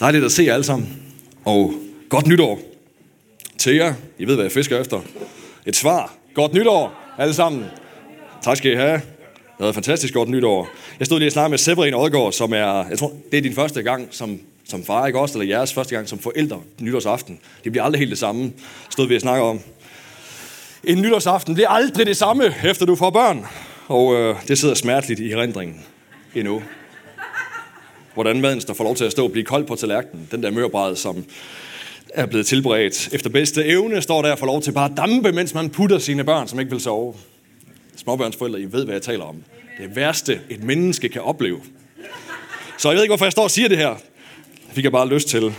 Dejligt at se jer alle sammen. Og godt nytår til jer. I ved, hvad jeg fisker efter. Et svar. Godt nytår alle sammen. Tak skal I have. Det var været fantastisk godt nytår. Jeg stod lige og snakkede med Severin Odgaard, som er, jeg tror, det er din første gang som, som far, ikke også? Eller jeres første gang som forældre nytårsaften. Det bliver aldrig helt det samme, stod vi og snakker om. En nytårsaften bliver aldrig det samme, efter du får børn. Og øh, det sidder smerteligt i erindringen endnu hvordan maden der får lov til at stå og blive kold på tallerkenen. Den der mørbræd, som er blevet tilberedt efter bedste evne, står der og får lov til bare at dampe, mens man putter sine børn, som ikke vil sove. Småbørnsforældre, I ved, hvad jeg taler om. Det værste, et menneske kan opleve. Så jeg ved ikke, hvorfor jeg står og siger det her. Det fik jeg bare lyst til.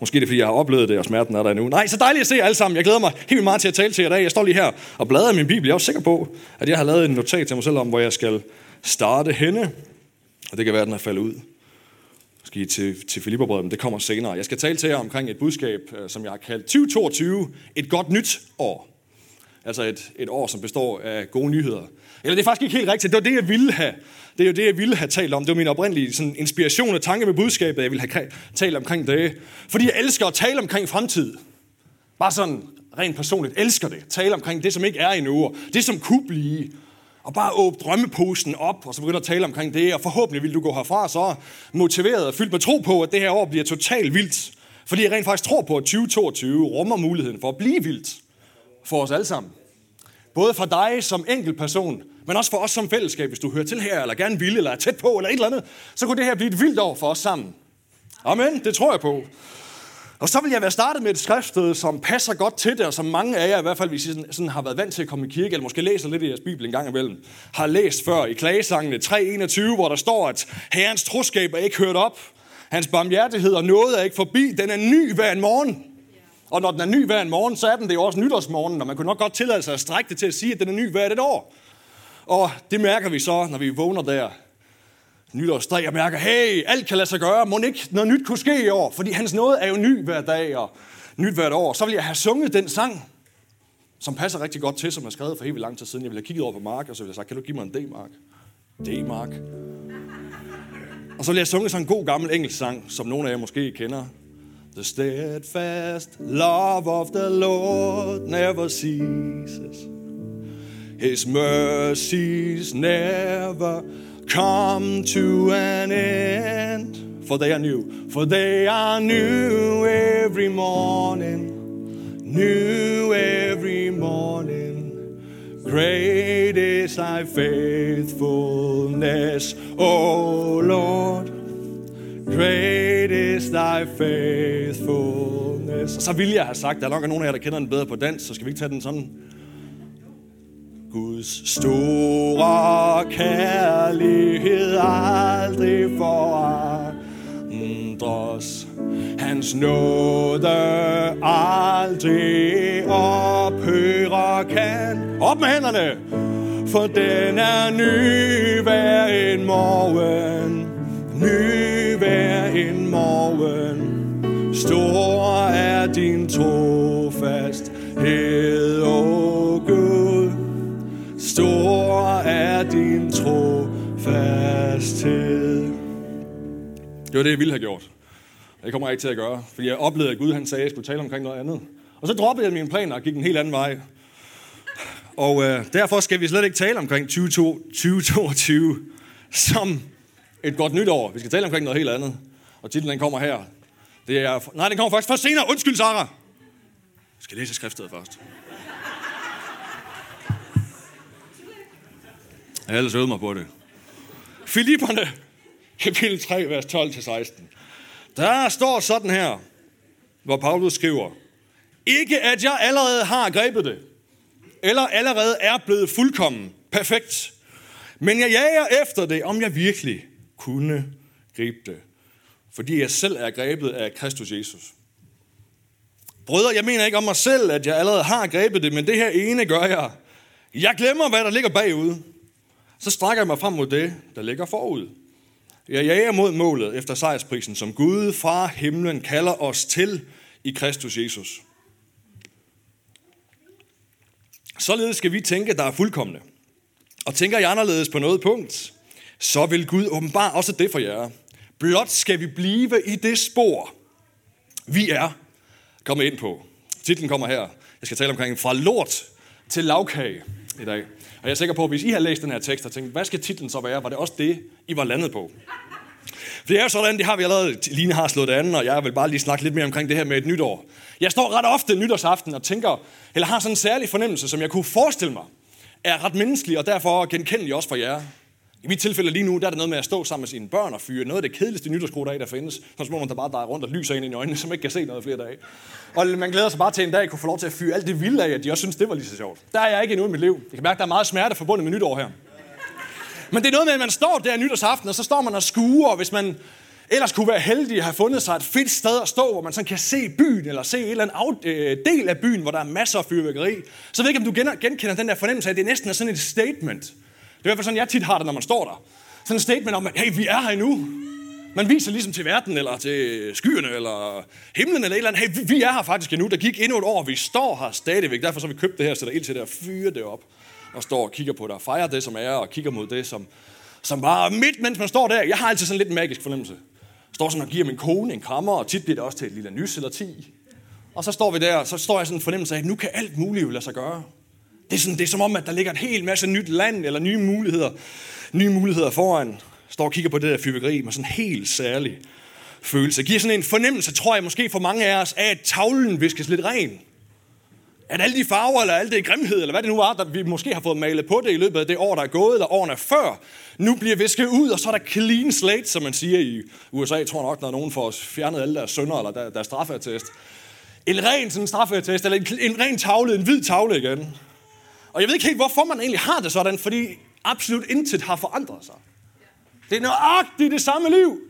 Måske det er, fordi jeg har oplevet det, og smerten er der nu. Nej, så dejligt at se jer alle sammen. Jeg glæder mig helt meget til at tale til jer i dag. Jeg står lige her og bladrer i min bibel. Jeg er også sikker på, at jeg har lavet en notat til mig selv om, hvor jeg skal starte henne. Og det kan være, at den er faldet ud måske til, til Filipperbrevet, men det kommer senere. Jeg skal tale til jer omkring et budskab, øh, som jeg har kaldt 2022, et godt nyt år. Altså et, et år, som består af gode nyheder. Eller det er faktisk ikke helt rigtigt, det var det, jeg ville have. Det er jo det, jeg ville have talt om. Det var min oprindelige sådan, inspiration og tanke med budskabet, jeg ville have talt omkring det. Fordi jeg elsker at tale omkring fremtid. Bare sådan rent personligt elsker det. Tale omkring det, som ikke er endnu, det, som kunne blive og bare åbne drømmeposen op, og så begynde at tale omkring det, og forhåbentlig vil du gå herfra så motiveret og fyldt med tro på, at det her år bliver totalt vildt. Fordi jeg rent faktisk tror på, at 2022 rummer muligheden for at blive vildt for os alle sammen. Både for dig som enkelt person, men også for os som fællesskab, hvis du hører til her, eller gerne vil, eller er tæt på, eller et eller andet, så kunne det her blive et vildt år for os sammen. Amen, det tror jeg på. Og så vil jeg være startet med et skriftsted, som passer godt til det, og som mange af jer, i hvert fald hvis I sådan, sådan har været vant til at komme i kirke, eller måske læser lidt i jeres bibel en gang imellem, har læst før i klagesangene 3.21, hvor der står, at Herrens troskab er ikke hørt op, hans barmhjertighed og noget er ikke forbi, den er ny hver en morgen. Og når den er ny hver en morgen, så er den det jo også nytårsmorgen, og man kunne nok godt tillade sig at strække det til at sige, at den er ny hver et år. Og det mærker vi så, når vi vågner der nytårsdag og mærker, hey, alt kan lade sig gøre, må ikke noget nyt kunne ske i år, fordi hans nåde er jo ny hver dag og nyt hvert år. Så vil jeg have sunget den sang, som passer rigtig godt til, som jeg skrevet for helt lang tid siden. Jeg ville have kigget over på Mark, og så ville jeg sagt, kan du give mig en D-mark? D-mark. Og så ville jeg sunget sådan en god gammel engelsk sang, som nogle af jer måske kender. The steadfast love of the Lord never ceases. His mercies never come to an end. For they are new, for they are new every morning, new every morning. Great is thy faithfulness, O Lord. Great is thy faithfulness. Og så ville jeg have sagt, der er nok nogen af jer, der kender den bedre på dans, så skal vi ikke tage den sådan Guds store kærlighed aldrig forandres. Hans nåde aldrig ophører kan. Op med hænderne! For den er ny hver en morgen. Ny hver en morgen. Stor er din trofasthed, oh Stor er din trofasthed. Det var det, jeg ville have gjort. Det kommer jeg ikke til at gøre, fordi jeg oplevede, at Gud han sagde, at jeg skulle tale omkring noget andet. Og så droppede jeg mine planer og gik en helt anden vej. Og øh, derfor skal vi slet ikke tale omkring 2022 som et godt nytår. Vi skal tale omkring noget helt andet. Og titlen den kommer her. Det er, nej, den kommer faktisk først senere. Undskyld, Sara. Jeg skal læse skriftet først. Jeg har ellers øvet mig på det. Filipperne, kapitel 3, vers 12-16. Der står sådan her, hvor Paulus skriver, ikke at jeg allerede har grebet det, eller allerede er blevet fuldkommen, perfekt, men jeg jager efter det, om jeg virkelig kunne gribe det, fordi jeg selv er grebet af Kristus Jesus. Brødre, jeg mener ikke om mig selv, at jeg allerede har grebet det, men det her ene gør jeg. Jeg glemmer, hvad der ligger bagude. Så strækker jeg mig frem mod det, der ligger forud. Jeg jager mod målet efter sejrsprisen, som Gud fra himlen kalder os til i Kristus Jesus. Således skal vi tænke, der er fuldkommende. Og tænker I anderledes på noget punkt, så vil Gud åbenbart også det for jer. Blot skal vi blive i det spor, vi er kommet ind på. Titlen kommer her. Jeg skal tale omkring fra lort til lavkage i dag. Og jeg er sikker på, at hvis I har læst den her tekst og tænkt, hvad skal titlen så være, var det også det, I var landet på. For det er jo sådan, det har vi allerede, Line har slået det andet, og jeg vil bare lige snakke lidt mere omkring det her med et nytår. Jeg står ret ofte nytårsaften og tænker, eller har sådan en særlig fornemmelse, som jeg kunne forestille mig, er ret menneskelig og derfor genkendelig også for jer. I mit tilfælde lige nu, der er det noget med at stå sammen med sine børn og fyre noget af det kedeligste nytårskrog, der findes. Sådan små, der bare drejer rundt og lyser ind i øjnene, som ikke kan se noget flere dage. Og man glæder sig bare til en dag at kunne få lov til at fyre alt det vilde af, at de også synes, det var lige så sjovt. Der er jeg ikke endnu i mit liv. Jeg kan mærke, at der er meget smerte forbundet med nytår her. Men det er noget med, at man står der nytårsaften, og så står man og skuer, og hvis man ellers kunne være heldig at have fundet sig et fedt sted at stå, hvor man sådan kan se byen, eller se en eller anden øh, del af byen, hvor der er masser af fyrværkeri, så ved jeg ikke, om du genkender den der fornemmelse af, at det næsten er sådan et statement. Det er i hvert fald sådan, jeg tit har det, når man står der. Sådan en statement om, at hey, vi er her endnu. Man viser ligesom til verden, eller til skyerne, eller himlen, eller et eller andet. Hey, vi er her faktisk endnu. Der gik endnu et år, vi står her stadigvæk. Derfor så har vi købt det her, sætter ild til det og fyre det op. Og står og kigger på det, og fejrer det, som er, og kigger mod det, som, som bare midt, mens man står der. Jeg har altid sådan lidt en magisk fornemmelse. Står sådan og giver min kone en krammer, og tit bliver det også til et lille nys eller ti. Og så står vi der, og så står jeg sådan en fornemmelse af, at nu kan alt muligt lade sig gøre. Det er, sådan, det er som om, at der ligger en hel masse nyt land, eller nye muligheder, nye muligheder foran. Står og kigger på det der fyrværkeri med sådan en helt særlig følelse. Giver sådan en fornemmelse, tror jeg måske for mange af os, af at tavlen viskes lidt ren. At alle de farver, eller alle det grimhed, eller hvad det nu var, der vi måske har fået malet på det i løbet af det år, der er gået, eller årene før, nu bliver visket ud, og så er der clean slate, som man siger i USA. Jeg tror nok, når nogen får fjernet alle deres sønder, eller der, deres straffertest. En ren sådan straffertest, eller en, en ren tavle, en hvid tavle igen. Og jeg ved ikke helt, hvorfor man egentlig har det sådan, fordi absolut intet har forandret sig. Det er nøjagtigt det samme liv.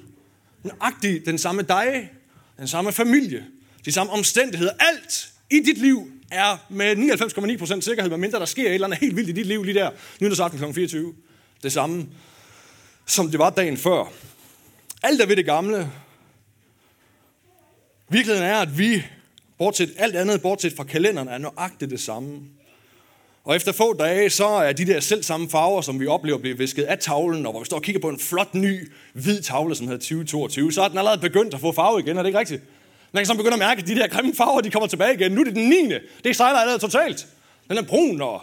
Nøjagtigt den samme dig, den samme familie, de samme omstændigheder. Alt i dit liv er med 99,9% sikkerhed, medmindre der sker et eller andet helt vildt i dit liv lige der, nytårsaften kl. 24. Det samme, som det var dagen før. Alt er ved det gamle. Virkeligheden er, at vi, bortset alt andet, bortset fra kalenderen, er nøjagtigt det samme. Og efter få dage, så er de der selv samme farver, som vi oplever, blive visket af tavlen, og hvor vi står og kigger på en flot ny hvid tavle, som hedder 2022, så er den allerede begyndt at få farve igen, er det ikke rigtigt? Man kan så begynde at mærke, at de der grimme farver, de kommer tilbage igen. Nu er det den 9. Det sejler allerede totalt. Den er brun og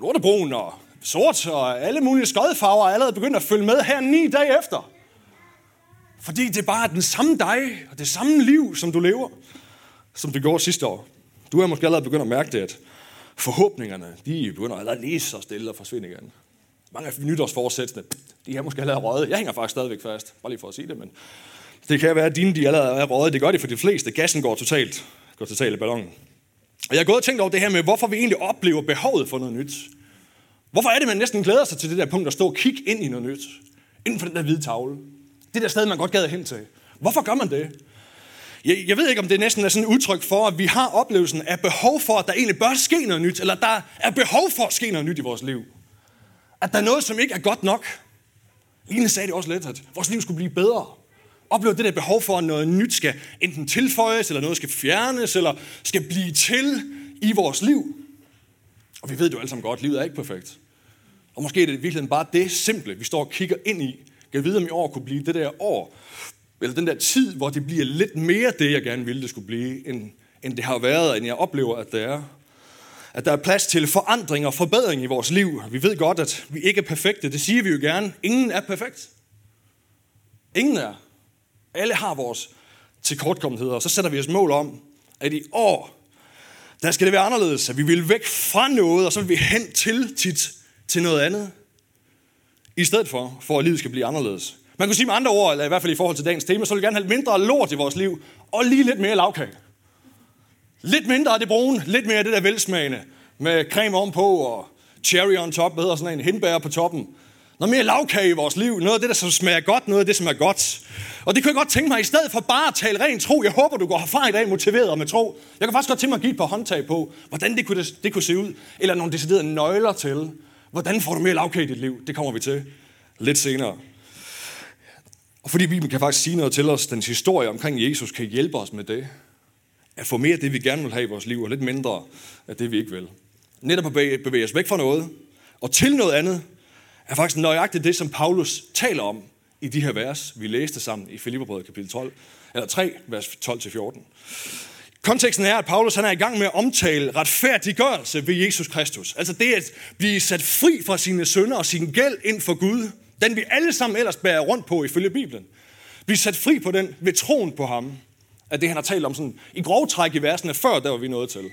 lortebrun og sort og alle mulige skodfarver er allerede begyndt at følge med her ni dage efter. Fordi det er bare den samme dig og det samme liv, som du lever, som du gjorde sidste år. Du er måske allerede begyndt at mærke det, at forhåbningerne, de begynder allerede lige så stille og forsvinde igen. Mange af nytårsforsættene, de har måske allerede røget. Jeg hænger faktisk stadigvæk fast, bare lige for at sige det, men det kan være, at dine de allerede er røget. Det gør de for de fleste. Gassen går totalt, går totalt i ballonen. Og jeg har gået og tænkt over det her med, hvorfor vi egentlig oplever behovet for noget nyt. Hvorfor er det, man næsten glæder sig til det der punkt at stå og kigge ind i noget nyt? Inden for den der hvide tavle. Det der sted, man godt gad hen til. Hvorfor gør man det? Jeg, jeg ved ikke, om det næsten er sådan et udtryk for, at vi har oplevelsen af behov for, at der egentlig bør ske noget nyt, eller der er behov for at ske noget nyt i vores liv. At der er noget, som ikke er godt nok. Line sagde det også lidt, at vores liv skulle blive bedre oplever det der behov for, at noget nyt skal enten tilføjes, eller noget skal fjernes, eller skal blive til i vores liv. Og vi ved jo alle sammen godt, livet er ikke perfekt. Og måske er det i virkeligheden bare det simple, vi står og kigger ind i. Kan vide, om i år kunne blive det der år, eller den der tid, hvor det bliver lidt mere det, jeg gerne ville, det skulle blive, end, end det har været, end jeg oplever, at det er. At der er plads til forandring og forbedring i vores liv. Vi ved godt, at vi ikke er perfekte. Det siger vi jo gerne. Ingen er perfekt. Ingen er. Alle har vores tilkortkommenheder, og så sætter vi os mål om, at i år, der skal det være anderledes, at vi vil væk fra noget, og så vil vi hen til tit til noget andet. I stedet for, for at livet skal blive anderledes. Man kunne sige med andre ord, eller i hvert fald i forhold til dagens tema, så vil vi gerne have mindre lort i vores liv, og lige lidt mere lavkage. Lidt mindre af det brune, lidt mere af det der velsmagende, med creme ovenpå og cherry on top, hvad hedder sådan en hindbær på toppen. Noget mere lavkage i vores liv. Noget af det, der som smager godt. Noget af det, som er godt. Og det kunne jeg godt tænke mig, i stedet for bare at tale ren tro. Jeg håber, du går herfra i dag motiveret og med tro. Jeg kan faktisk godt tænke mig at give et par håndtag på, hvordan det kunne, det kunne se ud. Eller nogle deciderede nøgler til. Hvordan får du mere lavkage i dit liv? Det kommer vi til lidt senere. Og fordi Bibelen kan faktisk sige noget til os, den historie omkring Jesus kan hjælpe os med det. At få mere af det, vi gerne vil have i vores liv, og lidt mindre af det, vi ikke vil. Netop at bevæge os væk fra noget, og til noget andet, er faktisk nøjagtigt det, som Paulus taler om i de her vers, vi læste sammen i Filipperbrevet kapitel 12, eller 3, vers 12-14. Konteksten er, at Paulus han er i gang med at omtale retfærdiggørelse ved Jesus Kristus. Altså det at blive sat fri fra sine sønder og sin gæld ind for Gud. Den vi alle sammen ellers bærer rundt på ifølge Bibelen. Blive sat fri på den ved troen på ham. At det han har talt om sådan, i grov træk i versene før, der var vi nået til.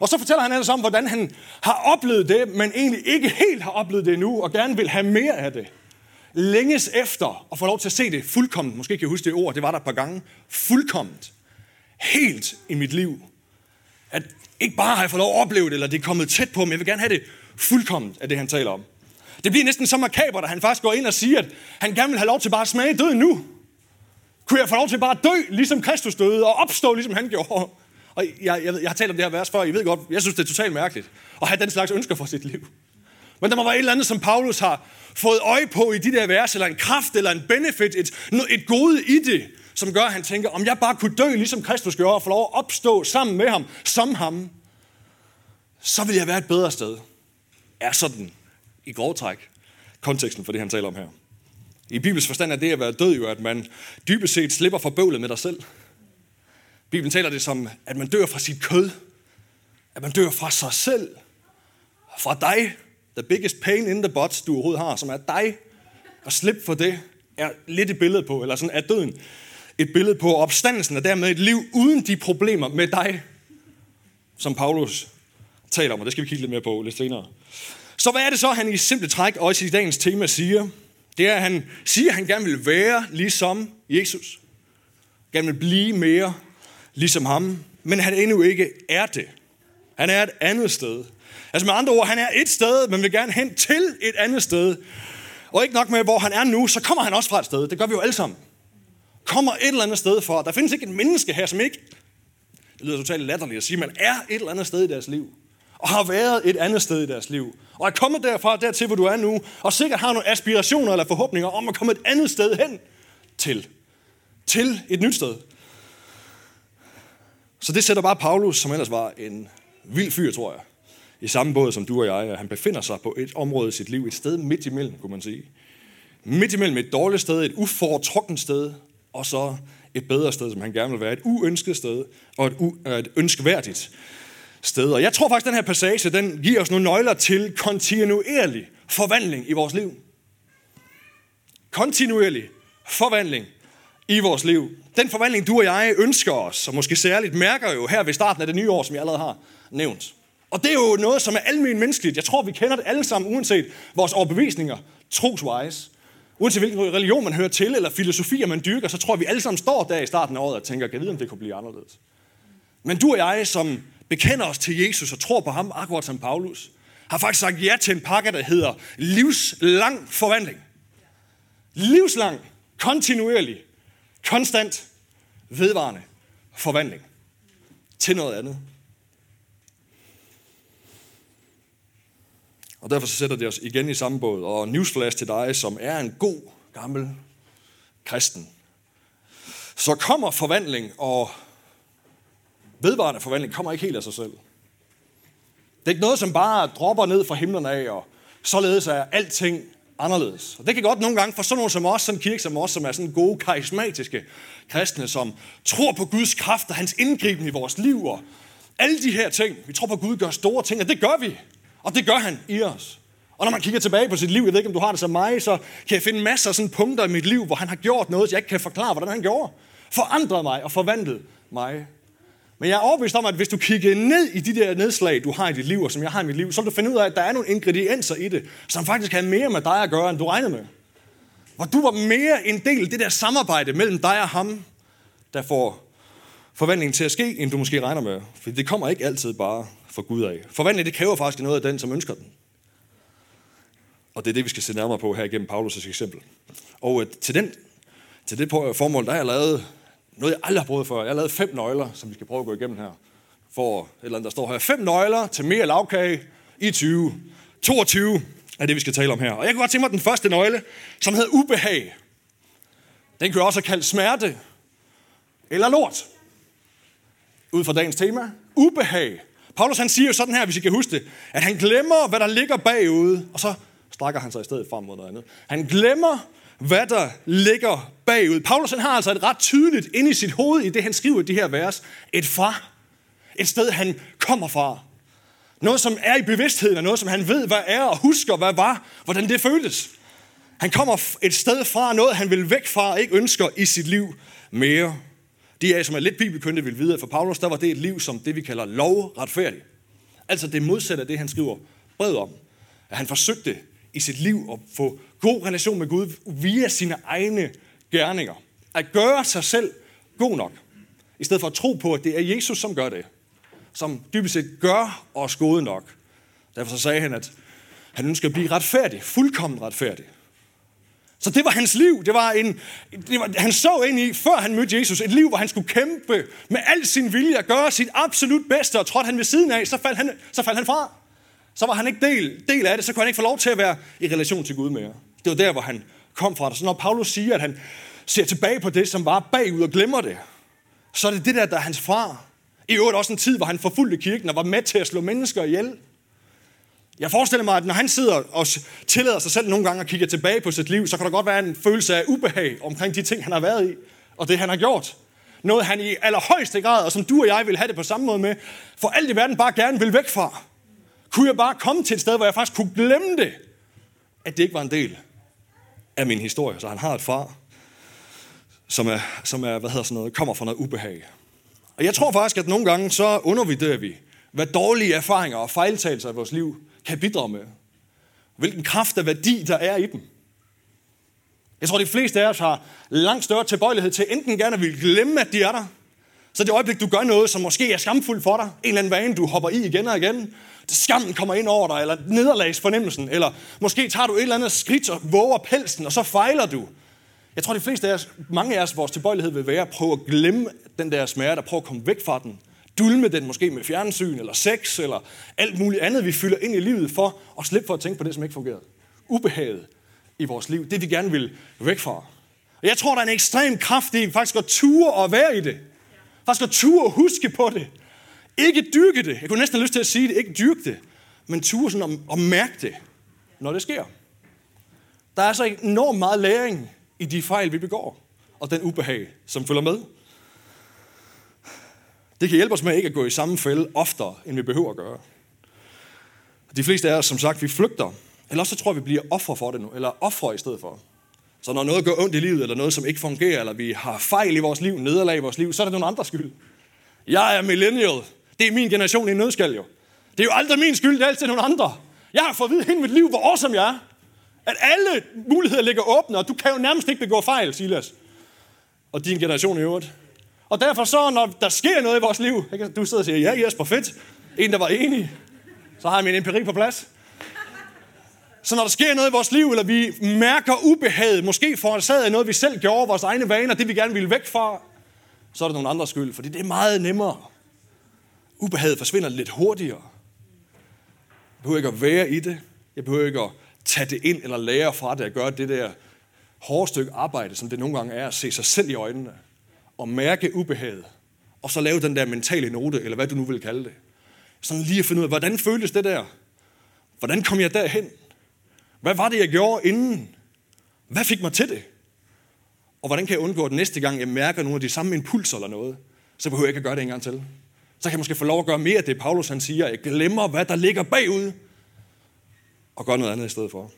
Og så fortæller han ellers om, hvordan han har oplevet det, men egentlig ikke helt har oplevet det endnu, og gerne vil have mere af det. Længes efter at få lov til at se det fuldkomment. Måske kan jeg huske det ord, det var der et par gange. Fuldkomment helt i mit liv. At ikke bare har jeg fået lov at opleve det, eller det er kommet tæt på, men jeg vil gerne have det fuldkomment af det, han taler om. Det bliver næsten så makabert, at han faktisk går ind og siger, at han gerne vil have lov til bare at smage døden nu. Kunne jeg få lov til bare at dø, ligesom Kristus døde, og opstå, ligesom han gjorde? Og jeg, jeg, jeg har talt om det her vers før, I ved godt, jeg synes, det er totalt mærkeligt at have den slags ønsker for sit liv. Men der må være et eller andet, som Paulus har fået øje på i de der vers, eller en kraft, eller en benefit, et, et gode i det, som gør, at han tænker, om jeg bare kunne dø, ligesom Kristus gjorde, og få lov at opstå sammen med ham, som ham, så vil jeg være et bedre sted. Er sådan, i grov træk, konteksten for det, han taler om her. I Bibels forstand er det at være død jo, at man dybest set slipper for bøvlet med dig selv. Bibelen taler det som, at man dør fra sit kød. At man dør fra sig selv. Fra dig. The biggest pain in the butt, du overhovedet har, som er dig. At slippe for det, er lidt et billede på, eller sådan er døden et billede på opstandelsen, og dermed et liv uden de problemer med dig, som Paulus taler om, og det skal vi kigge lidt mere på lidt senere. Så hvad er det så, han i simple træk også i dagens tema siger? Det er, at han siger, at han gerne vil være ligesom Jesus. Gerne vil blive mere ligesom ham, men han endnu ikke er det. Han er et andet sted. Altså med andre ord, han er et sted, men vil gerne hen til et andet sted. Og ikke nok med, hvor han er nu, så kommer han også fra et sted. Det gør vi jo alle sammen kommer et eller andet sted for. Der findes ikke et menneske her, som ikke, det lyder totalt latterligt at sige, man er et eller andet sted i deres liv. Og har været et andet sted i deres liv. Og er kommet derfra, dertil, hvor du er nu. Og sikkert har nogle aspirationer eller forhåbninger om at komme et andet sted hen til. Til et nyt sted. Så det sætter bare Paulus, som ellers var en vild fyr, tror jeg, i samme båd som du og jeg. Han befinder sig på et område i sit liv, et sted midt imellem, kunne man sige. Midt imellem et dårligt sted, et uforetrukken sted, og så et bedre sted, som han gerne vil være. Et uønsket sted, og et, u- øh, et ønskværdigt sted. Og jeg tror faktisk, at den her passage, den giver os nogle nøgler til kontinuerlig forvandling i vores liv. Kontinuerlig forvandling i vores liv. Den forvandling, du og jeg ønsker os, og måske særligt mærker jo her ved starten af det nye år, som jeg allerede har nævnt. Og det er jo noget, som er almindeligt menneskeligt. Jeg tror, vi kender det alle sammen, uanset vores overbevisninger, troswise. Uanset hvilken religion man hører til, eller filosofier man dyrker, så tror jeg, vi alle sammen står der i starten af året og tænker, kan jeg vide, om det kunne blive anderledes? Men du og jeg, som bekender os til Jesus og tror på ham, akkurat som Paulus, har faktisk sagt ja til en pakke, der hedder livslang forvandling. Livslang, kontinuerlig, konstant, vedvarende forvandling til noget andet. Og derfor så sætter det os igen i samme båd. Og newsflash til dig, som er en god, gammel kristen. Så kommer forvandling, og vedvarende forvandling kommer ikke helt af sig selv. Det er ikke noget, som bare dropper ned fra himlen af, og således er alting anderledes. Og det kan godt nogle gange for sådan nogle som os, sådan en kirke som os, som er sådan gode, karismatiske kristne, som tror på Guds kraft og hans indgriben i vores liv, og alle de her ting. Vi tror på, at Gud gør store ting, og det gør vi. Og det gør han i os. Og når man kigger tilbage på sit liv, jeg ved ikke, om du har det som mig, så kan jeg finde masser af sådan punkter i mit liv, hvor han har gjort noget, jeg ikke kan forklare, hvordan han gjorde. Forandret mig og forvandlet mig. Men jeg er overbevist om, at hvis du kigger ned i de der nedslag, du har i dit liv, og som jeg har i mit liv, så vil du finde ud af, at der er nogle ingredienser i det, som faktisk har mere med dig at gøre, end du regnede med. Hvor du var mere en del af det der samarbejde mellem dig og ham, der får forvandlingen til at ske, end du måske regner med. For det kommer ikke altid bare fra Gud af. Forvandling, det kræver faktisk noget af den, som ønsker den. Og det er det, vi skal se nærmere på her igennem Paulus' eksempel. Og øh, til, den, til det formål, der har jeg lavet noget, jeg aldrig har prøvet før. Jeg har lavet fem nøgler, som vi skal prøve at gå igennem her. For, et eller andet, der står her, fem nøgler til mere lavkage i 20. 22 er det, vi skal tale om her. Og jeg kunne godt tænke mig den første nøgle, som hedder ubehag. Den kan jo også kalde smerte eller lort. Ud fra dagens tema. Ubehag. Paulus han siger jo sådan her, hvis I kan huske det, at han glemmer, hvad der ligger bagude, og så strækker han sig i stedet frem mod noget andet. Han glemmer, hvad der ligger bagud. Paulus han har altså et ret tydeligt inde i sit hoved, i det han skriver i de her vers, et fra. Et sted, han kommer fra. Noget, som er i bevidstheden, og noget, som han ved, hvad er, og husker, hvad var, hvordan det føltes. Han kommer et sted fra, noget han vil væk fra, og ikke ønsker i sit liv mere. De af som er lidt bibelkyndige, vil vide, at for Paulus, der var det et liv som det, vi kalder lovretfærdigt. Altså det modsatte af det, han skriver bred om. At han forsøgte i sit liv at få god relation med Gud via sine egne gerninger. At gøre sig selv god nok. I stedet for at tro på, at det er Jesus, som gør det. Som dybest set gør os gode nok. Derfor så sagde han, at han ønskede at blive retfærdig. Fuldkommen retfærdig. Så det var hans liv. Det var en, det var, han så ind i, før han mødte Jesus, et liv, hvor han skulle kæmpe med al sin vilje at gøre sit absolut bedste, og trådte han ved siden af, så faldt han, så faldt han fra. Så var han ikke del, del af det, så kunne han ikke få lov til at være i relation til Gud mere. Det var der, hvor han kom fra. Så når Paulus siger, at han ser tilbage på det, som var bagud og glemmer det, så er det det der, der er hans far. I øvrigt også en tid, hvor han forfulgte kirken og var med til at slå mennesker ihjel. Jeg forestiller mig, at når han sidder og tillader sig selv nogle gange at kigge tilbage på sit liv, så kan der godt være en følelse af ubehag omkring de ting, han har været i, og det, han har gjort. Noget, han i allerhøjeste grad, og som du og jeg vil have det på samme måde med, for alt i verden bare gerne vil væk fra. Kunne jeg bare komme til et sted, hvor jeg faktisk kunne glemme det, at det ikke var en del af min historie. Så han har et far, som, er, som er, hvad hedder sådan noget, kommer fra noget ubehag. Og jeg tror faktisk, at nogle gange så undervurderer vi, hvad dårlige erfaringer og fejltagelser i vores liv kan bidrage med. Hvilken kraft og værdi der er i dem. Jeg tror, de fleste af os har langt større tilbøjelighed til enten gerne at ville glemme, at de er der. Så det øjeblik, du gør noget, som måske er skamfuldt for dig, en eller anden vane, du hopper i igen og igen, skammen kommer ind over dig, eller nederlagsfornemmelsen, eller måske tager du et eller andet skridt og våger pelsen, og så fejler du. Jeg tror, de fleste af os, mange af os, vores tilbøjelighed vil være at prøve at glemme den der smerte, og prøve at komme væk fra den, dulme den måske med fjernsyn eller sex eller alt muligt andet, vi fylder ind i livet for at slippe for at tænke på det, som ikke fungerede. Ubehaget i vores liv, det vi gerne vil væk fra. Og jeg tror, der er en ekstrem kraft i faktisk at ture og være i det. Faktisk at ture og huske på det. Ikke dyrke det. Jeg kunne næsten have lyst til at sige det. Ikke dyrke det. Men ture sådan at, at mærke det, når det sker. Der er så enormt meget læring i de fejl, vi begår. Og den ubehag, som følger med. Det kan hjælpe os med ikke at gå i samme fælde oftere, end vi behøver at gøre. De fleste af os, som sagt, vi flygter. Eller også så tror vi, bliver ofre for det nu, eller ofre i stedet for. Så når noget går ondt i livet, eller noget, som ikke fungerer, eller vi har fejl i vores liv, nederlag i vores liv, så er det nogle andres skyld. Jeg er millennial. Det er min generation i nødskal jo. Det er jo aldrig min skyld, det er altid nogle andre. Jeg har fået at vide hele mit liv, hvor awesome jeg er. At alle muligheder ligger åbne, og du kan jo nærmest ikke begå fejl, Silas. Og din generation i øvrigt. Og derfor så, når der sker noget i vores liv, ikke? du sidder og siger, ja Jesper, fedt. En, der var enig. Så har jeg min empiri på plads. Så når der sker noget i vores liv, eller vi mærker ubehag, måske forårsaget af noget, vi selv gjorde, vores egne vaner, det vi gerne ville væk fra, så er det nogle andres skyld, fordi det er meget nemmere. Ubehaget forsvinder lidt hurtigere. Jeg behøver ikke at være i det. Jeg behøver ikke at tage det ind eller lære fra det, at gøre det der hårde stykke arbejde, som det nogle gange er at se sig selv i øjnene og mærke ubehaget, og så lave den der mentale note, eller hvad du nu vil kalde det. Sådan lige at finde ud af, hvordan føltes det der? Hvordan kom jeg derhen? Hvad var det, jeg gjorde inden? Hvad fik mig til det? Og hvordan kan jeg undgå, at næste gang jeg mærker nogle af de samme impulser eller noget, så behøver jeg ikke at gøre det en gang til. Så kan jeg måske få lov at gøre mere af det, Paulus han siger. Jeg glemmer, hvad der ligger bagud, og gør noget andet i stedet for.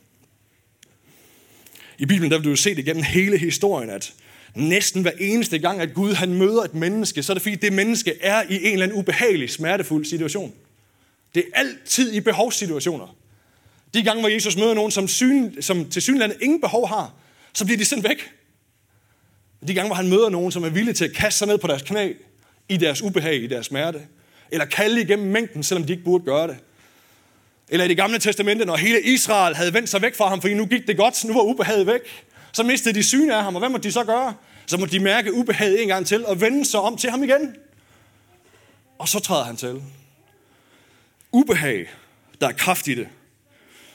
I Bibelen der vil du se det igennem hele historien, at næsten hver eneste gang, at Gud han møder et menneske, så er det fordi, det menneske er i en eller anden ubehagelig, smertefuld situation. Det er altid i behovssituationer. De gange, hvor Jesus møder nogen, som, syn, som til synlandet ingen behov har, så bliver de sendt væk. De gange, hvor han møder nogen, som er villige til at kaste sig ned på deres knæ, i deres ubehag, i deres smerte, eller kalde igennem mængden, selvom de ikke burde gøre det. Eller i det gamle testamente, når hele Israel havde vendt sig væk fra ham, fordi nu gik det godt, nu var ubehaget væk. Så mistede de syne af ham, og hvad må de så gøre? Så må de mærke ubehaget en gang til og vende sig om til ham igen. Og så træder han til. Ubehag, der er kraft i det.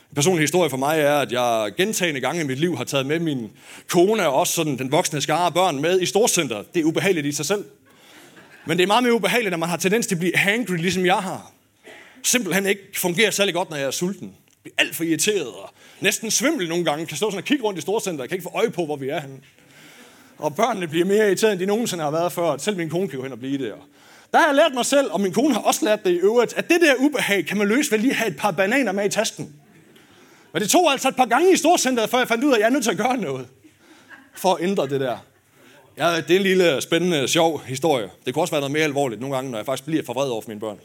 En personlig historie for mig er, at jeg gentagende gange i mit liv har taget med min kone og også sådan den voksne skare børn med i storcenter. Det er ubehageligt i sig selv. Men det er meget mere ubehageligt, når man har tendens til at blive hangry, ligesom jeg har. Simpelthen ikke fungerer særlig godt, når jeg er sulten. Bliver alt for irriteret og næsten svimmel nogle gange, kan stå sådan og kigge rundt i storcenteret, jeg kan ikke få øje på, hvor vi er henne. Og børnene bliver mere irriterede, end de nogensinde har været før. Selv min kone kan jo hen og blive det. Der har jeg lært mig selv, og min kone har også lært det i øvrigt, at det der ubehag kan man løse ved lige at have et par bananer med i tasken. Men det tog altså et par gange i storcenteret, før jeg fandt ud af, at jeg er nødt til at gøre noget for at ændre det der. Ja, det er en lille, øh, spændende, øh, sjov historie. Det kunne også være noget mere alvorligt nogle gange, når jeg faktisk bliver for vred over for mine børn.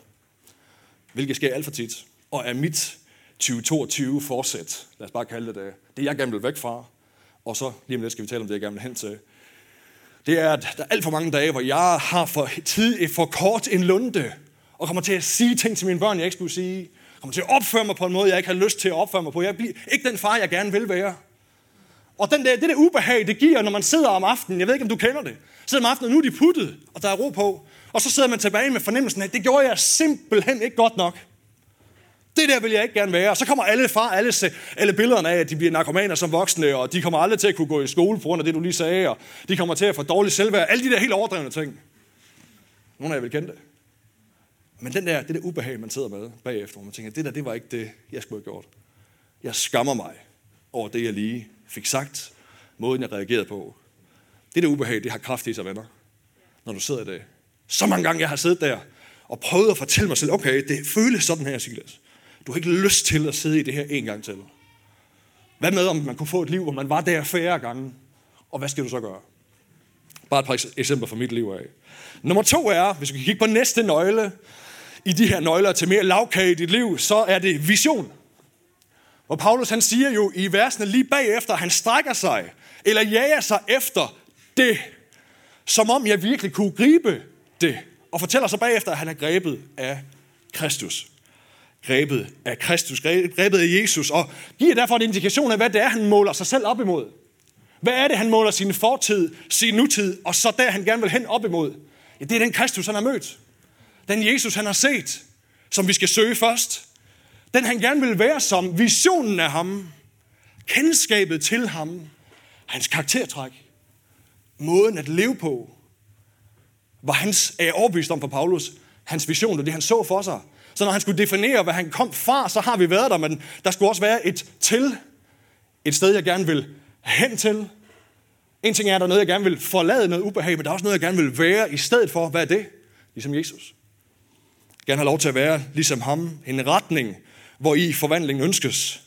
Hvilket sker alt for tit. Og er mit 2022 forsæt, lad os bare kalde det det, det jeg gerne vil væk fra, og så lige om lidt skal vi tale om det, jeg gerne vil hen til, det er, at der er alt for mange dage, hvor jeg har for tid for kort en lunde, og kommer til at sige ting til mine børn, jeg ikke skulle sige. Kommer til at opføre mig på en måde, jeg ikke har lyst til at opføre mig på. Jeg bliver ikke den far, jeg gerne vil være. Og den der, det der ubehag, det giver, når man sidder om aftenen, jeg ved ikke, om du kender det, sidder om aftenen, og nu er de puttet, og der er ro på, og så sidder man tilbage med fornemmelsen af, at det gjorde jeg simpelthen ikke godt nok. Det der vil jeg ikke gerne være. Og så kommer alle fra alle, alle billederne af, at de bliver narkomaner som voksne, og de kommer aldrig til at kunne gå i skole på grund af det, du lige sagde, og de kommer til at få dårligt selvværd. Alle de der helt overdrevne ting. Nogle af jer vil kende det. Men den der, det der ubehag, man sidder med bagefter, hvor man tænker, det der, det var ikke det, jeg skulle have gjort. Jeg skammer mig over det, jeg lige fik sagt, måden jeg reagerede på. Det der ubehag, det har kraft i sig, venner, når du sidder i dag. Så mange gange, jeg har siddet der og prøvet at fortælle mig selv, okay, det føles sådan her, Silas. Du har ikke lyst til at sidde i det her en gang til. Hvad med, om man kunne få et liv, hvor man var der færre gange? Og hvad skal du så gøre? Bare et par eksempler fra mit liv af. Nummer to er, hvis vi kan kigge på næste nøgle, i de her nøgler til mere lavkage i dit liv, så er det vision. Og Paulus han siger jo i versene lige bagefter, han strækker sig, eller jager sig efter det, som om jeg virkelig kunne gribe det. Og fortæller så bagefter, at han er grebet af Kristus. Grebet af Kristus, grebet af Jesus, og giver derfor en indikation af, hvad det er, han måler sig selv op imod. Hvad er det, han måler sin fortid, sin nutid, og så der, han gerne vil hen op imod? Ja, det er den Kristus, han har mødt. Den Jesus, han har set, som vi skal søge først. Den, han gerne vil være som. Visionen af ham. Kendskabet til ham. Hans karaktertræk. Måden at leve på. Var hans, er overbevist om for Paulus, hans vision, og det han så for sig. Så når han skulle definere, hvad han kom fra, så har vi været der, men der skulle også være et til. Et sted, jeg gerne vil hen til. En ting er, at der er noget, jeg gerne vil forlade noget ubehag, men der er også noget, jeg gerne vil være i stedet for. Hvad er det? Ligesom Jesus. Gerne have lov til at være ligesom ham. En retning, hvor i forvandlingen ønskes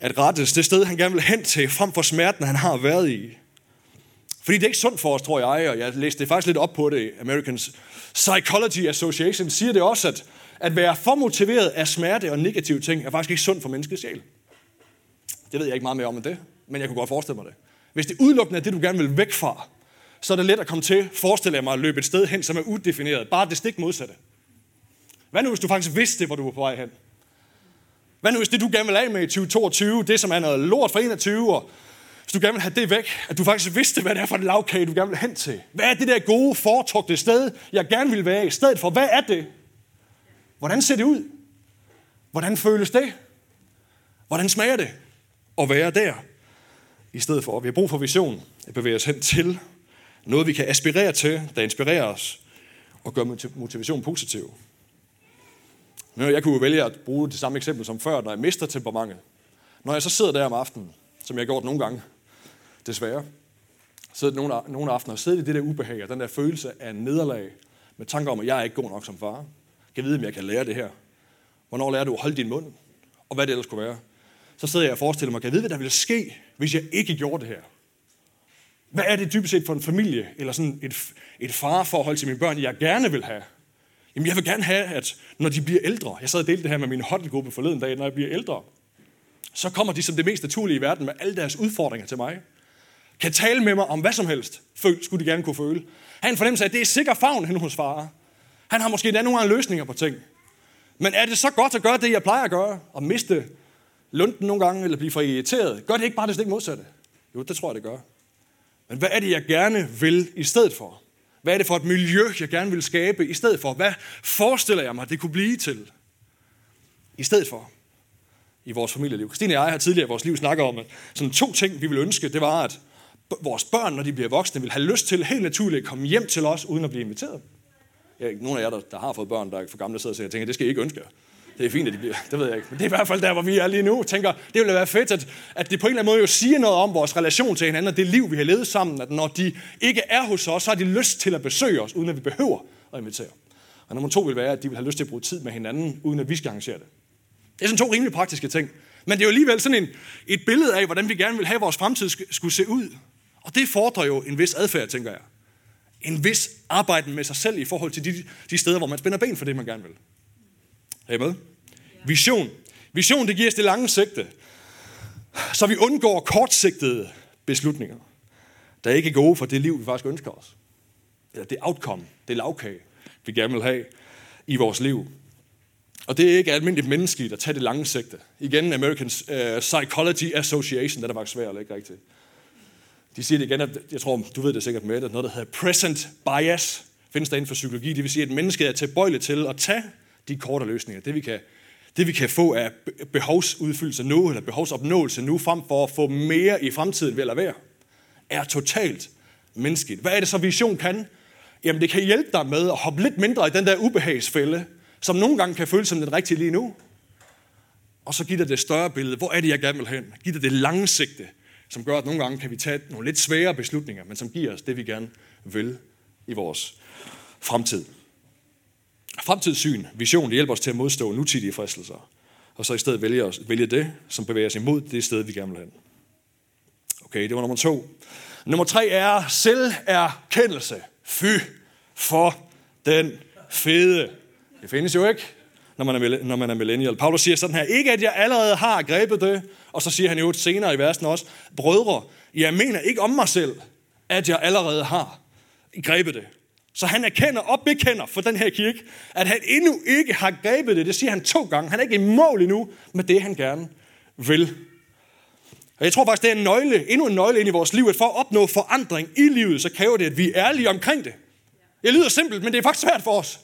at rettes. Det sted, han gerne vil hen til, frem for smerten, han har været i. Fordi det er ikke sundt for os, tror jeg, og jeg læste det faktisk lidt op på det. American Psychology Association siger det også, at at være for motiveret af smerte og negative ting, er faktisk ikke sundt for menneskets sjæl. Det ved jeg ikke meget mere om end det, men jeg kunne godt forestille mig det. Hvis det udelukkende er det, du gerne vil væk fra, så er det let at komme til, forestiller mig, at løbe et sted hen, som er udefineret. Bare det stik modsatte. Hvad nu, hvis du faktisk vidste, hvor du var på vej hen? Hvad nu, hvis det, du gerne vil af med i 2022, det som er noget lort for 21, og hvis du gerne vil have det væk, at du faktisk vidste, hvad det er for en lavkage, du gerne vil hen til. Hvad er det der gode, foretrukne sted, jeg gerne vil være i stedet for? Hvad er det? Hvordan ser det ud? Hvordan føles det? Hvordan smager det at være der? I stedet for, at vi har brug for vision, at bevæge os hen til noget, vi kan aspirere til, der inspirerer os og gør motivation positiv. Men jeg kunne vælge at bruge det samme eksempel som før, når jeg mister temperamentet. Når jeg så sidder der om aftenen, som jeg har gjort nogle gange, desværre, sidder nogle, nogle aftener og sidder i det der ubehag og den der følelse af nederlag, med tanker om, at jeg er ikke god nok som far. Kan vide, om jeg kan lære det her? Hvornår lærer du at holde din mund? Og hvad det ellers kunne være. Så sidder jeg og forestiller mig, kan jeg vide, hvad der ville ske, hvis jeg ikke gjorde det her? Hvad er det dybest set for en familie, eller sådan et, et farforhold til mine børn, jeg gerne vil have? Jamen, jeg vil gerne have, at når de bliver ældre, jeg sad og delte det her med min hotelgruppe forleden dag, når jeg bliver ældre, så kommer de som det mest naturlige i verden med alle deres udfordringer til mig. Kan tale med mig om hvad som helst, skulle de gerne kunne føle. Han fornemmer af, at det er sikker favn hen hos far. Han har måske endda nogle gange løsninger på ting. Men er det så godt at gøre det, jeg plejer at gøre? Og miste lunden nogle gange, eller blive for irriteret? Gør det ikke bare det stik modsatte? Jo, det tror jeg, det gør. Men hvad er det, jeg gerne vil i stedet for? Hvad er det for et miljø, jeg gerne vil skabe i stedet for? Hvad forestiller jeg mig, det kunne blive til? I stedet for i vores familieliv. Christine og jeg har tidligere i vores liv snakket om, at sådan to ting, vi vil ønske, det var, at vores børn, når de bliver voksne, vil have lyst til helt naturligt at komme hjem til os, uden at blive inviteret. Jeg, nogle af jer, der, der har fået børn, der er for gamle, sidder og siger, jeg tænker, det skal I ikke ønske det er fint, at de bliver, det ved jeg ikke. Men det er i hvert fald der, hvor vi er lige nu. Tænker, det ville være fedt, at, at det på en eller anden måde jo siger noget om vores relation til hinanden, og det liv, vi har levet sammen, at når de ikke er hos os, så har de lyst til at besøge os, uden at vi behøver at invitere. Og nummer to vil være, at de vil have lyst til at bruge tid med hinanden, uden at vi skal arrangere det. Det er sådan to rimelig praktiske ting. Men det er jo alligevel sådan en, et billede af, hvordan vi gerne vil have, at vores fremtid skulle se ud. Og det fordrer jo en vis adfærd, tænker jeg. En vis arbejde med sig selv i forhold til de, de steder, hvor man spænder ben for det, man gerne vil. Er I med? Vision. Vision, det giver os det lange sigte, så vi undgår kortsigtede beslutninger, der ikke er gode for det liv, vi faktisk ønsker os. Eller det outcome, det lavkage, vi gerne vil have i vores liv. Og det er ikke almindeligt menneskeligt at tage det lange sigte. Igen, American uh, øh, Psychology Association, der er faktisk svært at lægge rigtigt. De siger det igen, at jeg tror, du ved det sikkert med, at noget, der hedder present bias, findes der inden for psykologi. Det vil sige, at mennesket er tilbøjeligt til at tage de korte løsninger. Det vi kan, det vi kan få er behovsudfyldelse nu, eller behovsopnåelse nu, frem for at få mere i fremtiden ved at være, er totalt menneskeligt. Hvad er det så, vision kan? Jamen, det kan hjælpe dig med at hoppe lidt mindre i den der ubehagsfælde, som nogle gange kan føles som den rigtige lige nu. Og så giver det det større billede. Hvor er det, jeg gerne vil hen? Giver det det lange sigte, som gør, at nogle gange kan vi tage nogle lidt svære beslutninger, men som giver os det, vi gerne vil i vores fremtid. Fremtidssyn, vision, det hjælper os til at modstå nutidige fristelser, og så i stedet vælge, os, vælge det, som bevæger os imod det sted, vi gerne vil hen. Okay, det var nummer to. Nummer tre er selverkendelse. Fy for den fede. Det findes jo ikke, når man er, når man er millennial. Paulus siger sådan her, ikke at jeg allerede har grebet det, og så siger han jo senere i versen også, brødre, jeg mener ikke om mig selv, at jeg allerede har grebet det. Så han erkender og bekender for den her kirke, at han endnu ikke har grebet det. Det siger han to gange. Han er ikke i mål endnu med det, han gerne vil. Og jeg tror faktisk, det er en nøgle, endnu en nøgle ind i vores liv, at for at opnå forandring i livet, så kræver det, at vi er ærlige omkring det. Det lyder simpelt, men det er faktisk svært for os.